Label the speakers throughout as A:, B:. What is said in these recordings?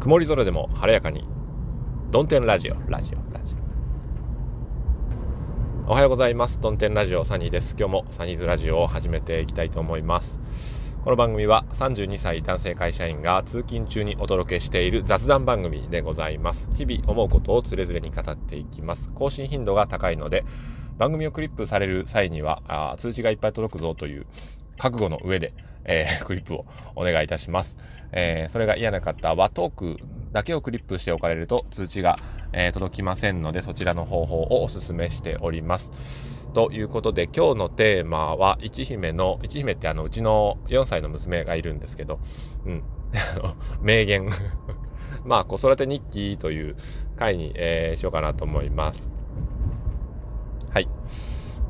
A: 曇り空でも晴れやかに。ドンテンラジオ。ラジオ。ラジオ。おはようございます。ドンテンラジオサニーです。今日もサニーズラジオを始めていきたいと思います。この番組は32歳男性会社員が通勤中にお届けしている雑談番組でございます。日々思うことをつれづれに語っていきます。更新頻度が高いので番組をクリップされる際にはあ通知がいっぱい届くぞという覚悟の上で、えー、クリップをお願いいたします。えー、それが嫌な方はトークだけをクリップしておかれると通知が、えー、届きませんので、そちらの方法をお勧めしております。ということで、今日のテーマは、一姫の、一姫ってあの、うちの4歳の娘がいるんですけど、うん、名言 まあ、子育て日記という回に、えー、しようかなと思います。はい。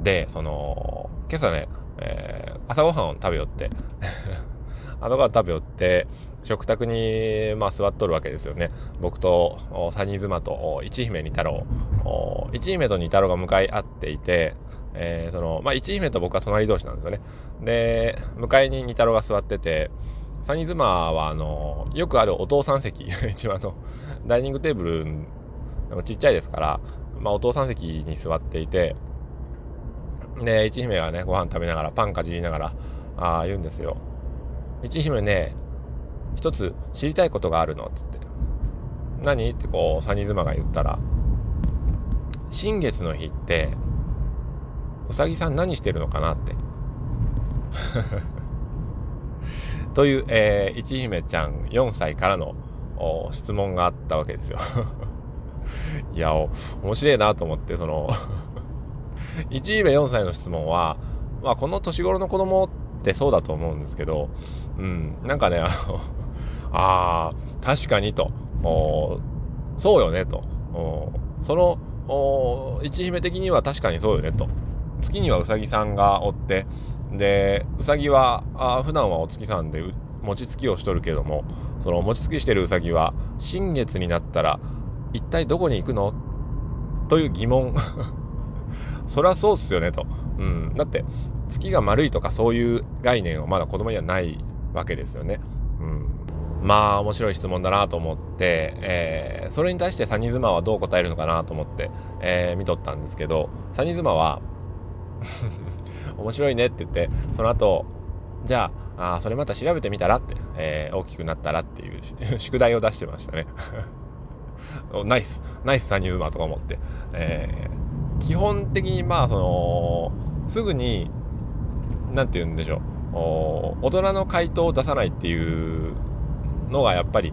A: で、その、今朝ね、えー、朝ごはんを食べよって。朝ごはん食べよって食卓に、まあ、座っとるわけですよね。僕とサニー妻と一姫二太郎。一姫と二太郎が向かい合っていて、えー、そのまあ、一姫と僕は隣同士なんですよね。で向かいに二太郎が座っててサニー妻はあのよくあるお父さん席。一番のダイニングテーブルちっちゃいですから、まあ、お父さん席に座っていてで、一姫がね、ご飯食べながら、パンかじりながら、ああ、言うんですよ。一姫ね、一つ知りたいことがあるの、つって。何？ってこう、サニ妻が言ったら、新月の日って、うさぎさん何してるのかなって。という、えー、一姫ちゃん4歳からの質問があったわけですよ いや、面白いなと思って、その 1位目4歳の質問は、まあ、この年頃の子供ってそうだと思うんですけど、うん、なんかね、あの、あ確かにと、そうよねと、その、一姫的には確かにそうよねと。月にはうさぎさんがおって、で、うさぎは、あ普段はお月さんで餅つきをしとるけども、その餅つきしてるうさぎは、新月になったら、一体どこに行くの？という疑問 そりゃそうっすよねと。うん。だって、月が丸いとかそういう概念はまだ子供にはないわけですよね。うん。まあ、面白い質問だなと思って、えー、それに対してサニー妻はどう答えるのかなと思って、えー、見とったんですけど、サニー妻は面白いねって言って、その後、じゃあ、あそれまた調べてみたらって、えー、大きくなったらっていう宿題を出してましたね。ナイス、ナイスサニー妻とか思って、えー、基本的にまあそのすぐに何て言うんでしょう大人の回答を出さないっていうのがやっぱり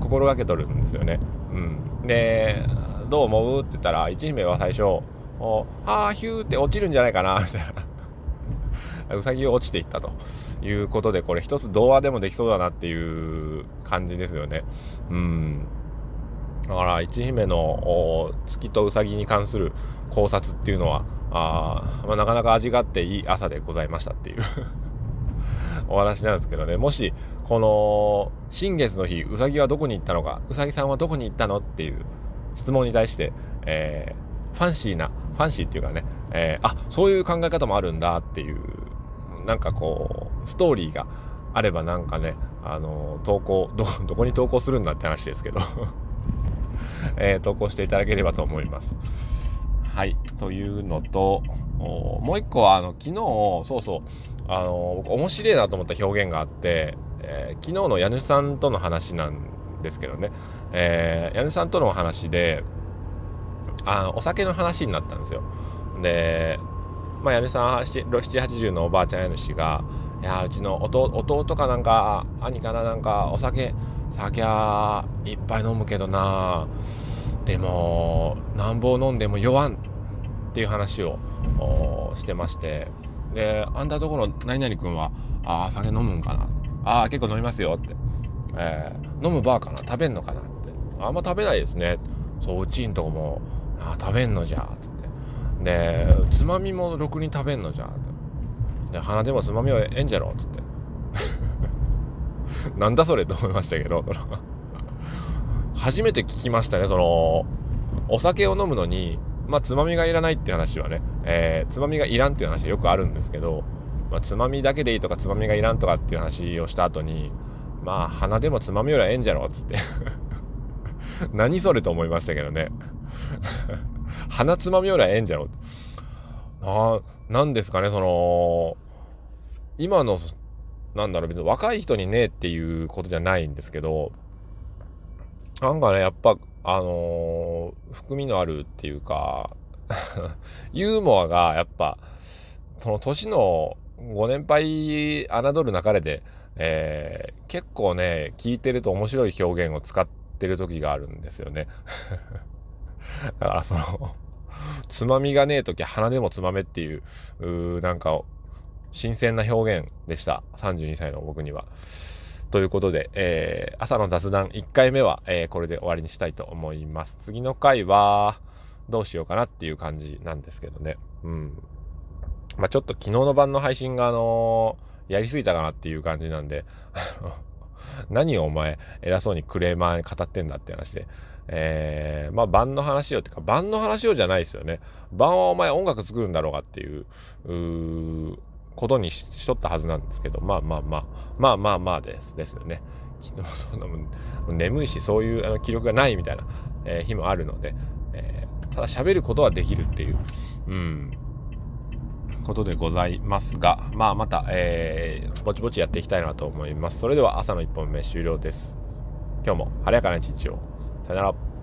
A: 心がけとるんですよね。うん、で「どう思う?」って言ったら一姫は最初「ああヒューって落ちるんじゃないかな」みたいなうさぎが落ちていったということでこれ一つ童話でもできそうだなっていう感じですよね。うんだから一姫の月とうさぎに関する考察っていうのはあ、まあ、なかなか味があっていい朝でございましたっていう お話なんですけどね。もしこの新月の日うさぎはどこに行ったのかうさぎさんはどこに行ったのっていう質問に対して、えー、ファンシーなファンシーっていうかね、えー、あそういう考え方もあるんだっていうなんかこうストーリーがあればなんかねあの投稿どこに投稿するんだって話ですけど。えー、投稿していただければと思います。はい。というのと、もう一個は、あの、昨日、そうそう、あの、僕面白いなと思った表現があって、えー、昨日の家主さんとの話なんですけどね、えー、家主さんとの話で、あお酒の話になったんですよ。で、まあ、家主さん、7、80のおばあちゃん家主が、いや、うちの弟かなんか、兄かななんか、お酒、酒はいっぱい飲むけどな。でもなんぼ飲んでも酔わんっていう話をしてまして。であんたところ何々君はああ酒飲むんかな。ああ結構飲みますよって、えー、飲むバーかな。食べんのかなって。あんま食べないですね。そううちんとこもあ食べんのじゃって。でつまみもろくに食べんのじゃって。で鼻でもつまみはええんじゃろっつって。なんだそれと思いましたけど、初めて聞きましたね、その、お酒を飲むのに、まあ、つまみがいらないって話はね、えー、つまみがいらんっていう話はよくあるんですけど、まあ、つまみだけでいいとか、つまみがいらんとかっていう話をした後に、まあ、鼻でもつまみよりはええんじゃろ、つって 何それと思いましたけどね。鼻つまみよりはええんじゃろ。な、なんですかね、その、今の、なんだろう、別に若い人にねっていうことじゃないんですけど、なんかね、やっぱ、あのー、含みのあるっていうか、ユーモアがやっぱ、その年のご年配侮るなかれで、えー、結構ね、聞いてると面白い表現を使ってる時があるんですよね。だからそのつまみがねえ時鼻でもつまめっていう、うなんか、新鮮な表現でした。32歳の僕には。ということで、えー、朝の雑談1回目は、えー、これで終わりにしたいと思います。次の回は、どうしようかなっていう感じなんですけどね。うん。まあ、ちょっと昨日の晩の配信が、あのー、やりすぎたかなっていう感じなんで 何をお前偉そうにクレーマーに語ってんだって話で、えー、まあ晩の話をってか晩の話をじゃないですよね晩はお前音楽作るんだろうかっていううことにしとったはずなんですけどまあまあまあまあまあまあですですよね昨日そんなもん眠いしそういうあの記録がないみたいな、えー、日もあるので、えー、ただ喋ることはできるっていううんことでございますが、まあ、また、えー、ぼちぼちやっていきたいなと思います。それでは朝の1本目終了です。今日も晴れやかな一日を。さよなら。